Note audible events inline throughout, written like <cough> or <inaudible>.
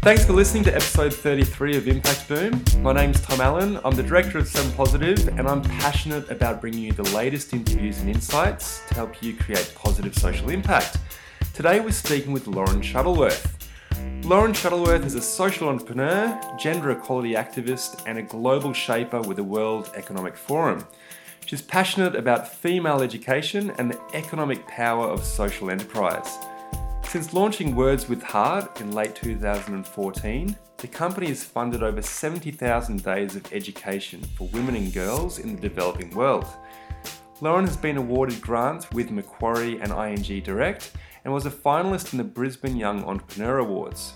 Thanks for listening to episode 33 of Impact Boom. My name's Tom Allen. I'm the director of Seven Positive, and I'm passionate about bringing you the latest interviews and insights to help you create positive social impact. Today we're speaking with Lauren Shuttleworth. Lauren Shuttleworth is a social entrepreneur, gender equality activist, and a global shaper with the World Economic Forum. She's passionate about female education and the economic power of social enterprise. Since launching Words with Heart in late 2014, the company has funded over 70,000 days of education for women and girls in the developing world. Lauren has been awarded grants with Macquarie and ING Direct and was a finalist in the Brisbane Young Entrepreneur Awards.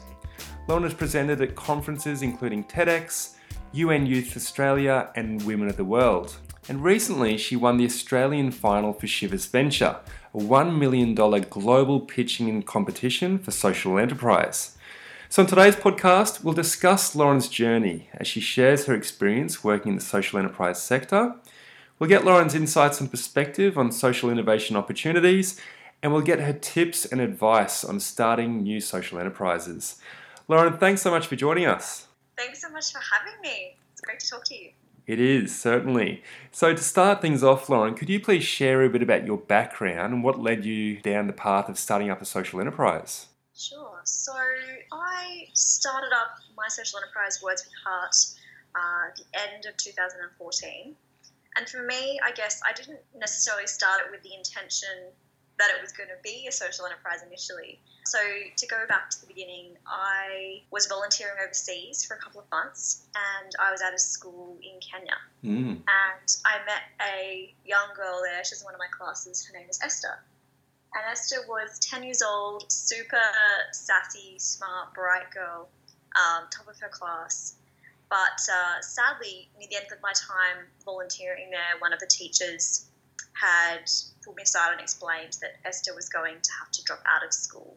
Lauren has presented at conferences including TEDx, UN Youth Australia, and Women of the World. And recently, she won the Australian final for Chivas Venture, a $1 million global pitching and competition for social enterprise. So, in today's podcast, we'll discuss Lauren's journey as she shares her experience working in the social enterprise sector. We'll get Lauren's insights and perspective on social innovation opportunities, and we'll get her tips and advice on starting new social enterprises. Lauren, thanks so much for joining us. Thanks so much for having me. It's great to talk to you. It is, certainly. So, to start things off, Lauren, could you please share a bit about your background and what led you down the path of starting up a social enterprise? Sure. So, I started up my social enterprise, Words with Heart, uh, the end of 2014. And for me, I guess I didn't necessarily start it with the intention that it was going to be a social enterprise initially. So, to go back to the beginning, I was volunteering overseas for a couple of months and I was at a school in Kenya. Mm. And I met a young girl there. She's in one of my classes. Her name is Esther. And Esther was 10 years old, super sassy, smart, bright girl, um, top of her class. But uh, sadly, near the end of my time volunteering there, one of the teachers had pulled me aside and explained that Esther was going to have to drop out of school.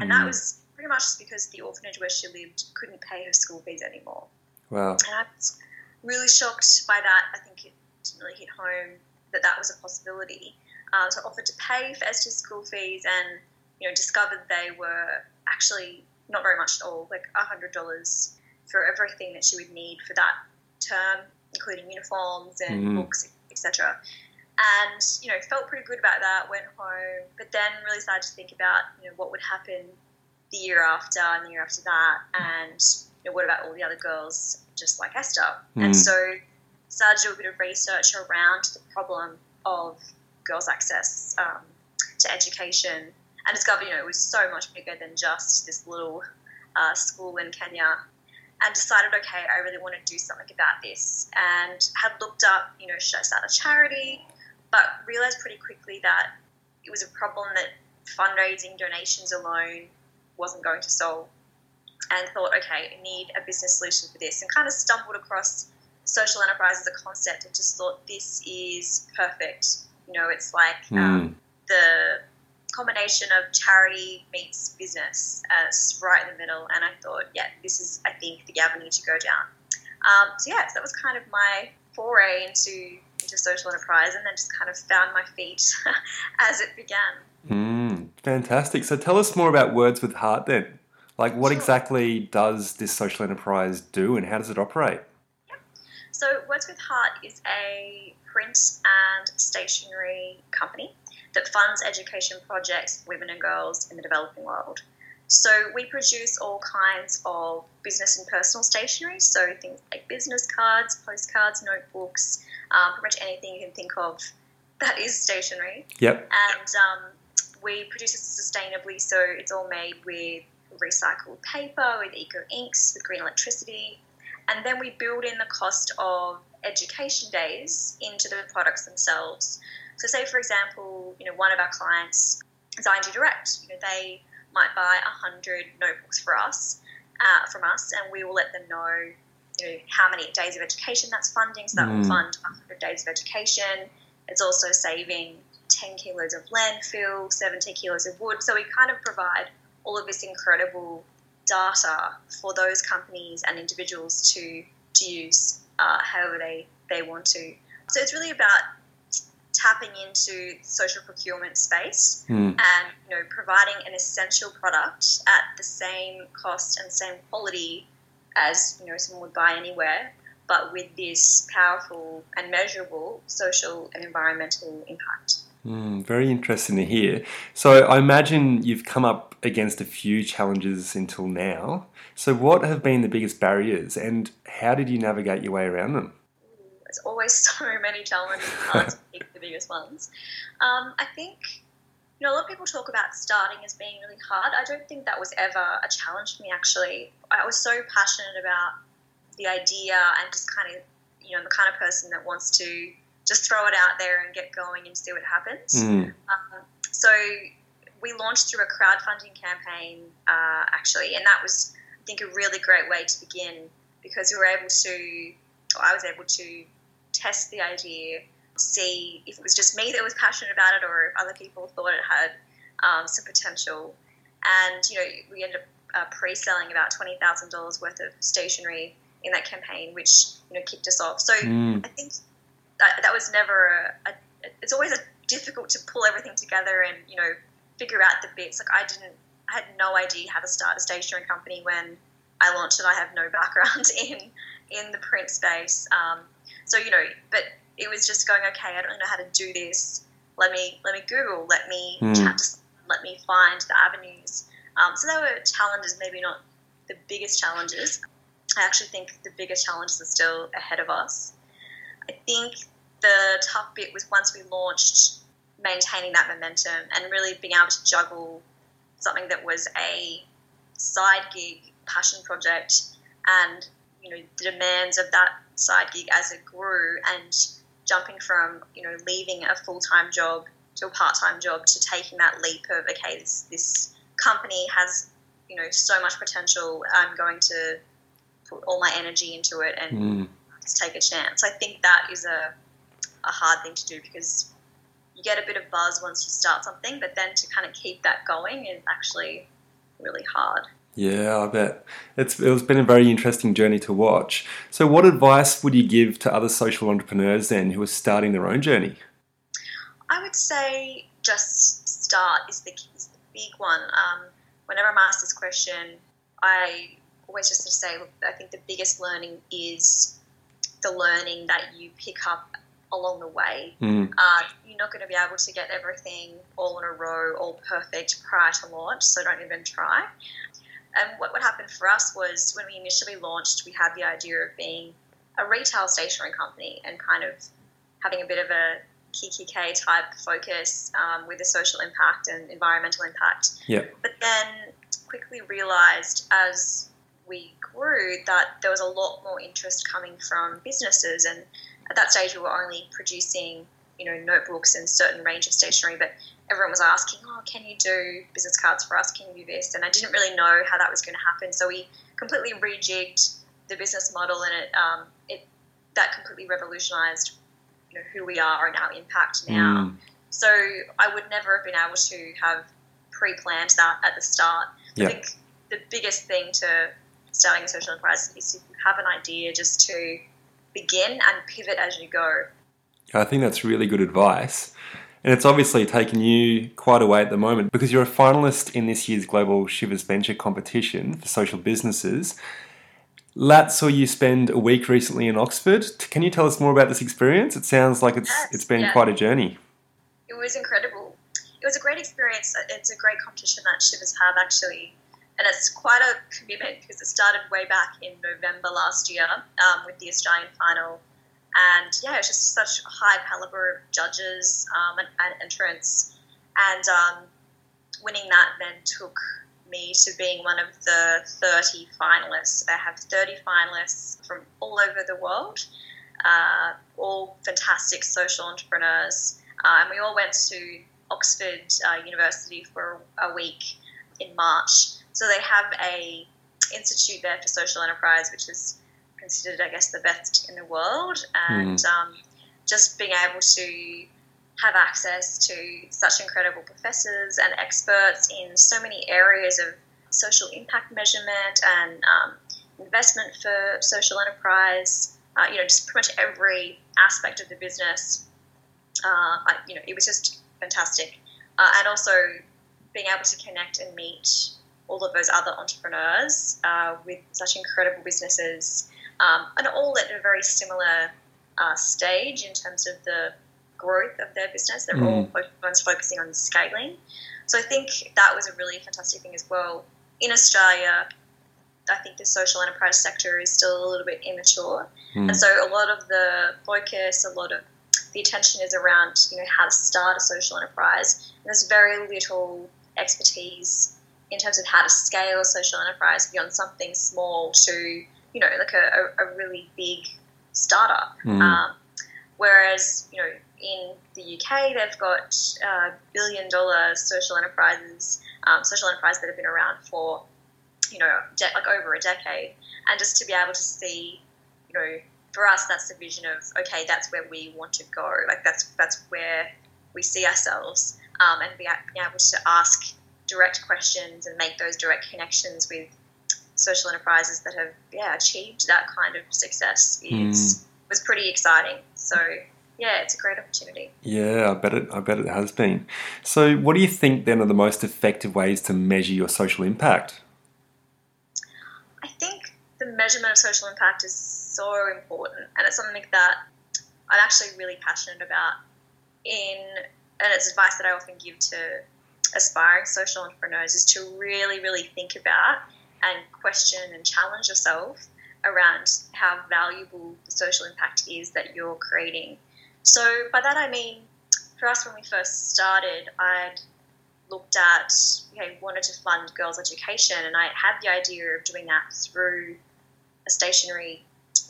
And that Mm. was pretty much just because the orphanage where she lived couldn't pay her school fees anymore. Wow. And I was really shocked by that. I think it didn't really hit home that that was a possibility. Um, so I offered to pay for Esther's school fees and, you know, discovered they were actually not very much at all, like $100 for everything that she would need for that term, including uniforms and Mhm. books, etc. And, you know, felt pretty good about that, went home, but then really started to think about, you know, what would happen the year after and the year after that, and you know, what about all the other girls just like Esther? Mm. And so started to do a bit of research around the problem of girls' access um, to education, and discovered you know it was so much bigger than just this little uh, school in Kenya. And decided, okay, I really want to do something about this, and had looked up, you know, should I start a charity? But realized pretty quickly that it was a problem that fundraising donations alone wasn't going to solve. And thought okay i need a business solution for this and kind of stumbled across social enterprise as a concept and just thought this is perfect. You know it's like um, the combination of charity meets business as right in the middle. And i thought yeah this is i think the avenue to go down. Um, so yeah so that was kind of my foray into into social enterprise and then just kind of found my feet <laughs> as it began Mm. Fantastic. So, tell us more about Words with Heart then. Like, what Sure. exactly does this social enterprise do and how does it operate? So, Words with Heart is a print and stationery company that funds education projects for women and girls in the developing world. So, we produce all kinds of business and personal stationery, so things like business cards, postcards, notebooks, um, pretty much anything you can think of that is stationery. Yep. And um, we produce it sustainably, so it's all made with recycled paper, with eco inks, with green electricity. And then we build in the cost of education days into the products themselves. So, say for example, you know, one of our clients is ING Direct. You know, they might buy hundred notebooks for us, uh, from us, and we will let them know, you know, how many days of education that's funding. So that mm. will fund hundred days of education. It's also saving 10 kilos of landfill, 70 kilos of wood. So we kind of provide all of this incredible data for those companies and individuals to, to use uh, however they, they want to. So it's really about tapping into social procurement space mm. and you know providing an essential product at the same cost and same quality as you know someone would buy anywhere but with this powerful and measurable social and environmental impact Mm, very interesting to hear. So, I imagine you've come up against a few challenges until now. So, what have been the biggest barriers and how did you navigate your way around them? There's always <laughs> so many challenges, hard to pick the biggest ones. Um, I think, you know, a lot of people talk about starting as being really hard. I don't think that was ever a challenge for me, actually. I was so passionate about the idea and just kind of, you know, I'm the kind of person that wants to just throw it out there and get going and see what happens. Mm. Um, so we launched through a crowdfunding campaign uh, actually, and that was I think a really great way to begin because we were able to, I was able to test the idea, see if it was just me that was passionate about it or if other people thought it had um, some potential. And you know, we ended up uh, pre-selling about twenty thousand dollars worth of stationery in that campaign, which you know kicked us off. So mm. I think that, that was never a, a, it's always a difficult to pull everything together and you know figure out the bits like i didn't i had no idea how to start a stationery company when i launched it i have no <laughs> background in in the print space um, so you know but it was just going okay i don't know how to do this. Let me let me google let me mm. chat to someone, let me find the avenues. Um, so there were challenges maybe not the biggest challenges. I actually think the biggest challenges are still ahead of us. I think the tough bit was once we launched, maintaining that momentum and really being able to juggle something that was a side gig passion project and you know the demands of that side gig as it grew and jumping from you know leaving a full-time job to a part-time job to taking that leap of okay this this company has you know so much potential i'm going to put all my energy into it and mm take a chance. I think that is a, a hard thing to do because you get a bit of buzz once you start something, but then to kind of keep that going is actually really hard. Yeah, I bet. It's it's been a very interesting journey to watch. So, what advice would you give to other social entrepreneurs then who are starting their own journey? I would say just start is the is the big one. Um, whenever I'm asked this question, I always just say, look, I think the biggest learning is the learning that you pick up along the way. Mm. Uh, you're not going to be able to get everything all in a row, all perfect prior to launch, so don't even try. And what, what happened for us was when we initially launched, we had the idea of being a retail stationery company and kind of having a bit of a kikki.K type focus um, with the social impact and environmental impact. Yeah. But then quickly realized as we grew that there was a lot more interest coming from businesses and at that stage we were only producing you know notebooks and certain range of stationery but everyone was asking oh can you do business cards for us can you do this and i didn't really know how that was going to happen so we completely rejigged the business model and it, um, it that completely revolutionized you know who we are and our impact now mm. so i would never have been able to have pre-planned that at the start i think the biggest thing to starting a social enterprise is to have an idea just to begin and pivot as you go. I think that's really good advice. And it's obviously taken you quite away at the moment because you're a finalist in this year's Global Chivas Venture competition for social businesses. Lat saw you spend a week recently in Oxford. Can you tell us more about this experience? It sounds like it's yes, it's been yeah. quite a journey. It was incredible. It was a great experience. It's a great competition that Chivas have actually and it's quite a commitment because it started way back in November last year um, with the Australian final. And yeah, it's just such a high caliber of judges um, and, and, entrants. And um, winning that then took me to being one of the 30 finalists. They have 30 finalists from all over the world, uh, all fantastic social entrepreneurs. Uh, and we all went to Oxford uh, University for a week in March. So they have a institute there for social enterprise, which is considered, I guess, the best in the world. And mm. um, just being able to have access to such incredible professors and experts in so many areas of social impact measurement and um, investment for social enterprise. Uh, you know, just pretty much every aspect of the business. Uh, I, you know, it was just fantastic, uh, and also being able to connect and meet all of those other entrepreneurs uh, with such incredible businesses, um, and all at a very similar uh, stage in terms of the growth of their business. They're mm. all ones focusing on scaling. So I think that was a really fantastic thing as well. In Australia, I think the social enterprise sector is still a little bit immature, mm. and so a lot of the focus, a lot of the attention is around you know how to start a social enterprise. And there's very little expertise in terms of how to scale a social enterprise beyond something small to you know like a, a, a really big startup. Mm. Um, whereas you know in the UK, they've got uh, billion dollar social enterprises, um, social enterprises that have been around for, you know, de- like over a decade. And just to be able to see, you know, for us, that's the vision of, okay, that's where we want to go. Like that's, that's where we see ourselves um, and be, being able to ask direct questions and make those direct connections with social enterprises that have, yeah, achieved that kind of success is, mm. was pretty exciting. So, yeah, it's a great opportunity. Yeah, I bet it. I bet it has been. So, what do you think then are the most effective ways to measure your social impact? I think the measurement of social impact is so important, and it's something that I'm actually really passionate about. In and it's advice that I often give to aspiring social entrepreneurs is to really, really think about and question and challenge yourself around how valuable the social impact is that you're creating so by that I mean, for us when we first started, I'd looked at, okay, wanted to fund girls' education, and I had the idea of doing that through a stationary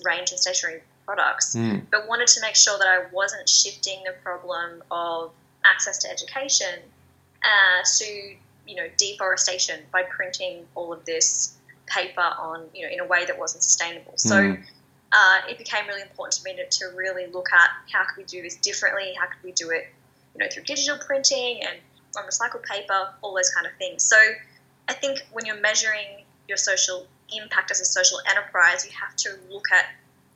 range of stationary products, mm. but wanted to make sure that I wasn't shifting the problem of access to education uh, to, you know, deforestation by printing all of this paper on, you know, in a way that wasn't sustainable. So mm uh, it became really important to me to, to really look at how could we do this differently, how could we do it, you know, through digital printing and on recycled paper, all those kind of things. So I think when you're measuring your social impact as a social enterprise, you have to look at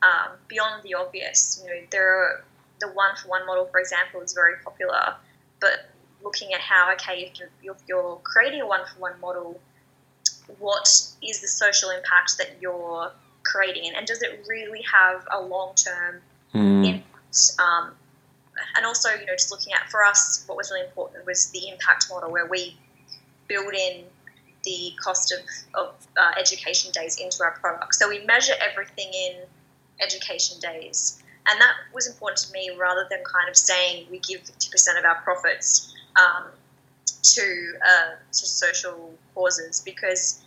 um, beyond the obvious. You know, there are the one for one model, for example, is very popular, but looking at how okay, if you're, if you're creating a one for one model, what is the social impact that you're creating and does it really have a long term mm. impact? Um, and also, you know, just looking at for us, what was really important was the impact model where we build in the cost of, of uh, education days into our product. So we measure everything in education days. And that was important to me rather than kind of saying we give 50% of our profits um, to, uh, to social causes because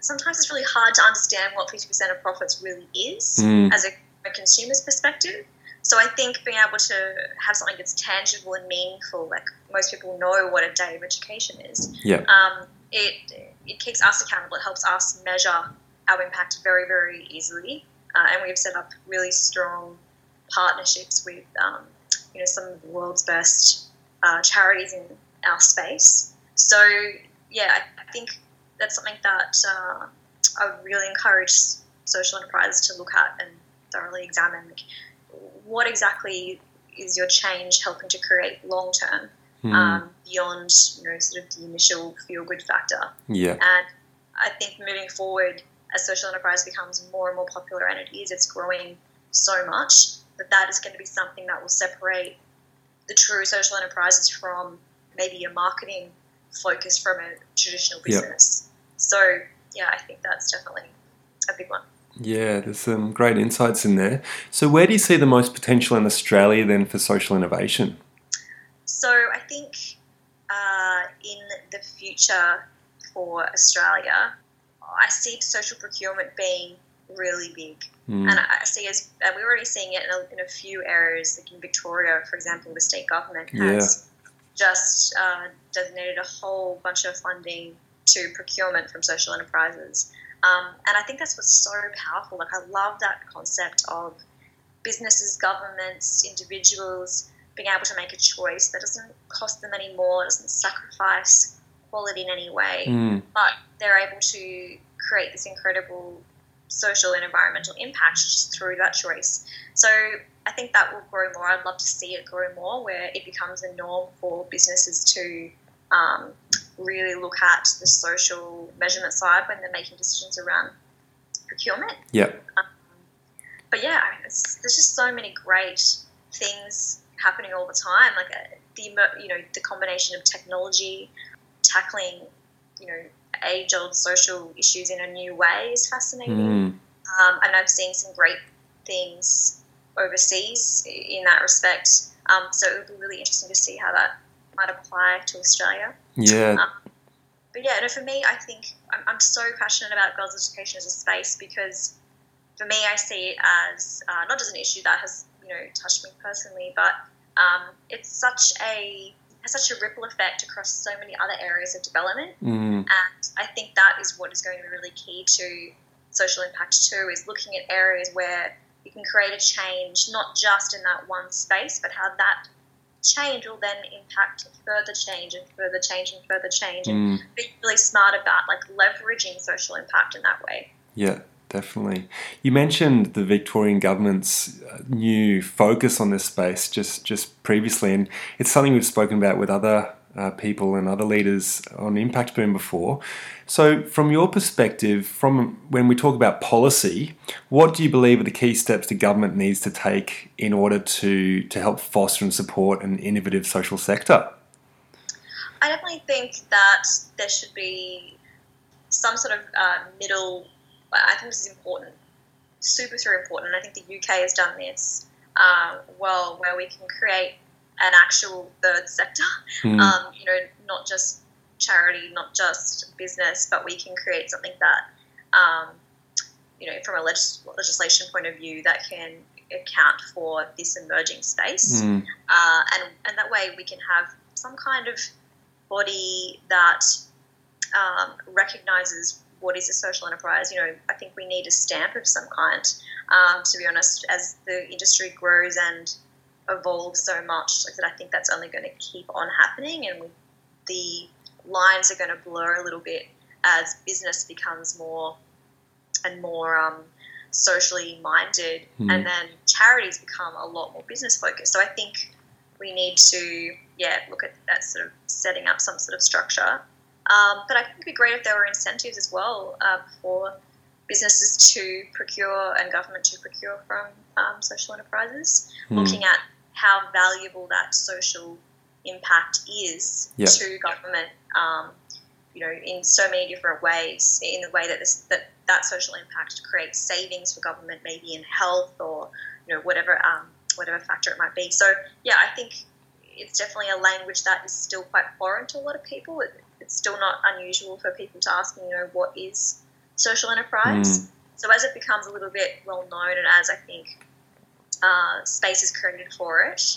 sometimes it's really hard to understand what 50% of profits really is mm. as a, a, consumer's perspective. So I think being able to have something that's tangible and meaningful, like most people know what a day of education is, yeah. Um, it, it keeps us accountable. It helps us measure our impact very, very easily. Uh, and we've set up really strong partnerships with um, you know some of the world's best uh, charities in our space. So yeah, I, I think that's something that uh, I would really encourage social enterprises to look at and thoroughly examine. What exactly is your change helping to create long term mm. um, beyond you know sort of the initial feel good factor? Yeah, and I think moving forward as social enterprise becomes more and more popular and it is, it's growing so much that that is going to be something that will separate the true social enterprises from maybe a marketing focus from a traditional business. Yep. So yeah, I think that's definitely a big one. Yeah, there's some great insights in there. So, where do you see the most potential in Australia then for social innovation? So, I think uh, in the future for Australia, I see social procurement being really big. Mm. And I see as and we're already seeing it in a, in a few areas, like in Victoria, for example, the state government has just uh, designated a whole bunch of funding to procurement from social enterprises. Um, and I think that's what's so powerful. Like, I love that concept of businesses, governments, individuals being able to make a choice that doesn't cost them any more, doesn't sacrifice quality in any way, Mm. but they're able to create this incredible social and environmental impact just through that choice. So I think that will grow more. I'd love to see it grow more, where it becomes a norm for businesses to um, really look at the social measurement side when they're making decisions around procurement. Yeah. But yeah, it's, there's just so many great things happening all the time. Like uh, the you know the combination of technology tackling you know age old social issues in a new way is fascinating. Mm. Um, and I've seen some great things overseas in that respect. Um, so it would be really interesting to see how that might apply to Australia. Yeah. But yeah, no, for me, I think I'm, I'm so passionate about girls' education as a space because for me, I see it as uh, not just an issue that has you know touched me personally, but um, it's such a has such a ripple effect across so many other areas of development. Mm. And I think that is what is going to be really key to social impact too, is looking at areas where you can create a change, not just in that one space, but how that change will then impact further change and further change and further change and Mm. be really smart about like leveraging social impact in that way. Yeah, definitely. You mentioned the Victorian government's uh, new focus on this space just just previously, and it's something we've spoken about with other uh, people and other leaders on Impact Boom before. So, from your perspective, from when we talk about policy, what do you believe are the key steps the government needs to take in order to to help foster and support an innovative social sector? I definitely think that there should be some sort of uh, middle. I think this is important, super, super important. And I think the UK has done this uh, well, where we can create an actual third sector. Mm. Um, you know, not just charity, not just business, but we can create something that, um, you know, from a legis- legislation point of view, that can account for this emerging space Mm. uh, and and that way we can have some kind of body that um, recognizes what is a social enterprise. You know, I think we need a stamp of some kind. Um, to be honest, as the industry grows and evolves so much, like I I think that's only going to keep on happening, and we, the lines are going to blur a little bit as business becomes more and more um, socially minded, Mm. and then charities become a lot more business focused. So I think we need to, yeah, look at that sort of setting up some sort of structure. Um, but I think it'd be great if there were incentives as well uh, for businesses to procure and government to procure from um, social enterprises, Mm. looking at how valuable that social impact is Yeah. to government. Um, you know, in so many different ways, in the way that this that that social impact creates savings for government, maybe in health or you know whatever um, whatever factor it might be. So yeah, I think it's definitely a language that is still quite foreign to a lot of people. It, it's still not unusual for people to ask me, you know, what is social enterprise. So as it becomes a little bit well known, and as I think uh, space is created for it,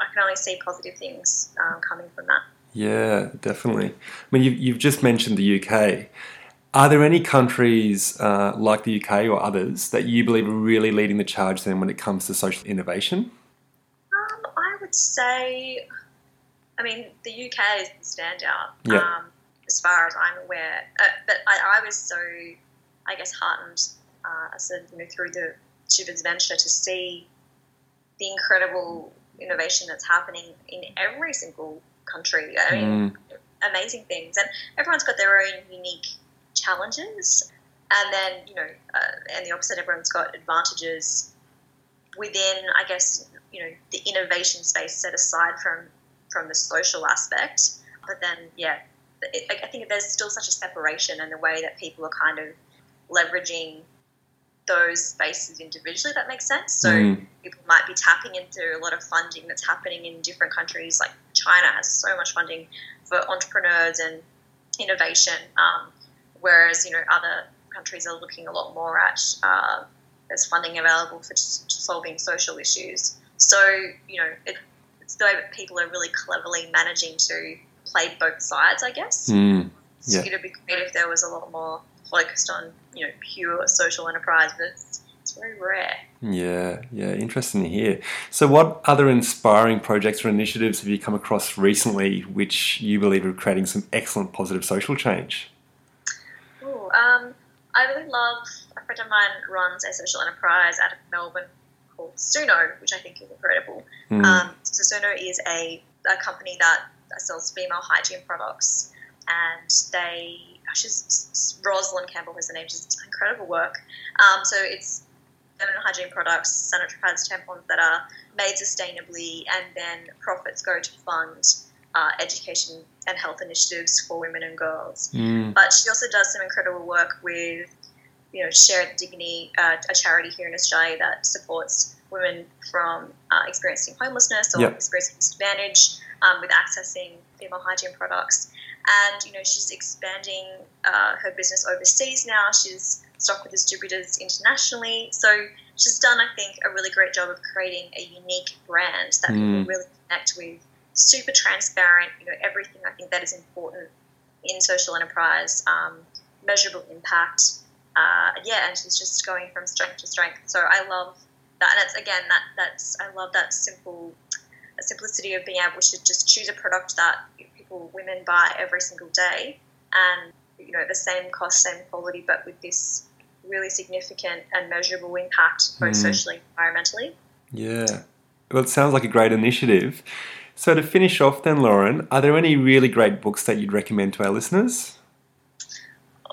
I can only see positive things um, coming from that. Yeah, definitely. I mean, you've, you've just mentioned the UK. Are there any countries uh, like the UK or others that you believe are really leading the charge then when it comes to social innovation? Um, I would say, I mean, the UK is the standout Yeah. um, as far as I'm aware. Uh, but I, I was so, I guess, heartened uh, sort of, you know, through the Chivas venture to see the incredible innovation that's happening in every single country. I mean, amazing things, and everyone's got their own unique challenges. And then, you know, uh, and the opposite, everyone's got advantages within, I guess, you know, the innovation space set aside from from the social aspect. But then, yeah, it, I think there's still such a separation in the way that people are kind of leveraging those spaces individually. That makes sense. So Mm. people might be tapping into a lot of funding that's happening in different countries. Like China has so much funding for entrepreneurs and innovation, um, whereas you know other countries are looking a lot more at uh, there's funding available for solving social issues. So you know it, it's the way that people are really cleverly managing to play both sides, I guess. Mm, yeah. So it'd be great if there was a lot more focused on you know pure social enterprise, but it's, it's very rare. Yeah, yeah, interesting to hear. So, what other inspiring projects or initiatives have you come across recently which you believe are creating some excellent positive social change? Ooh, um, I really love a friend of mine runs a social enterprise out of Melbourne called Suno, which I think is incredible. Mm. Um, so Suno is a, a company that sells female hygiene products, and they she's Rosalind Campbell is the name. She's incredible work. Um, so it's feminine hygiene products, sanitary pads, tampons that are made sustainably, and then profits go to fund uh, education and health initiatives for women and girls. Mm. But she also does some incredible work with, you know, Share the Dignity, uh, a charity here in Australia that supports women from uh, experiencing homelessness or yep. experiencing disadvantage um, with accessing female hygiene products. And you know, she's expanding uh, her business overseas now. She's stock with distributors internationally. So she's done, I think, a really great job of creating a unique brand that mm. people really connect with. Super transparent, you know, everything I think that is important in social enterprise, um, measurable impact. Uh, yeah, and she's just going from strength to strength. So I love that, and it's again that that's I love that simple simplicity of being able to just choose a product that people women buy every single day, and you know the same cost, same quality, but with this really significant and measurable impact, both mm. socially and environmentally. Yeah. Well, it sounds like a great initiative. So, to finish off, then, Lauren, are there any really great books that you'd recommend to our listeners?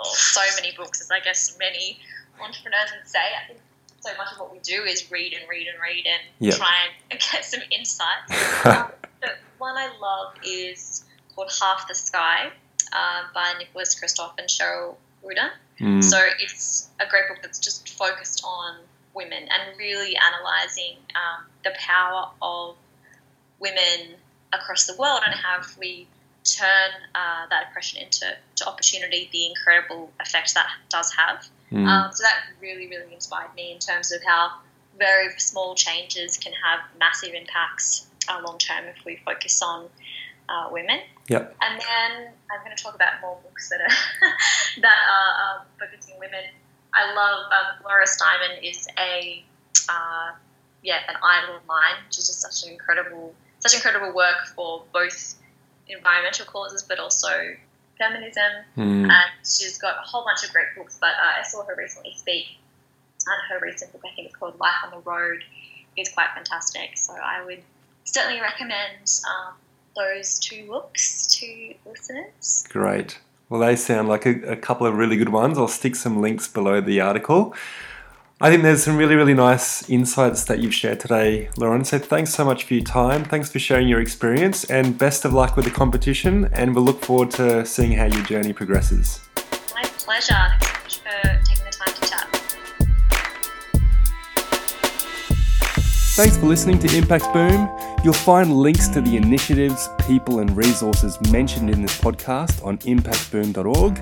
Oh, so many books, as I guess many entrepreneurs would say. I think so much of what we do is read and read and read and yep. try and <laughs> get some insight. <laughs> um, but one I love is called Half the Sky uh, by Nicholas Kristof and Sheryl WuDunn. Mm. So it's a great book that's just focused on women and really analysing um, the power of women across the world and how if we turn uh, that oppression into to opportunity, the incredible effect that does have. Mm. Um, so that really, really inspired me in terms of how very small changes can have massive impacts uh, long term if we focus on uh, women. Yep. And then I'm going to talk about more books that are <laughs> that are um, focusing women. I love um, Gloria Steinem is a uh, yeah an idol of mine. She's just such an incredible such incredible work for both environmental causes but also feminism. Mm. And she's got a whole bunch of great books. But uh, I saw her recently speak, and her recent book I think it's called Life on the Road is quite fantastic. So I would certainly recommend. Um, those two books to listeners. Great. Well, they sound like a, a, couple of really good ones. I'll stick some links below the article. I think there's some really, really nice insights that you've shared today, Lauren. So thanks so much for your time. Thanks for sharing your experience and best of luck with the competition. And we'll look forward to seeing how your journey progresses. My pleasure. Thanks so much for taking the time to chat. Thanks for listening to Impact Boom. You'll find links to the initiatives, people, and resources mentioned in this podcast on impactboom.org.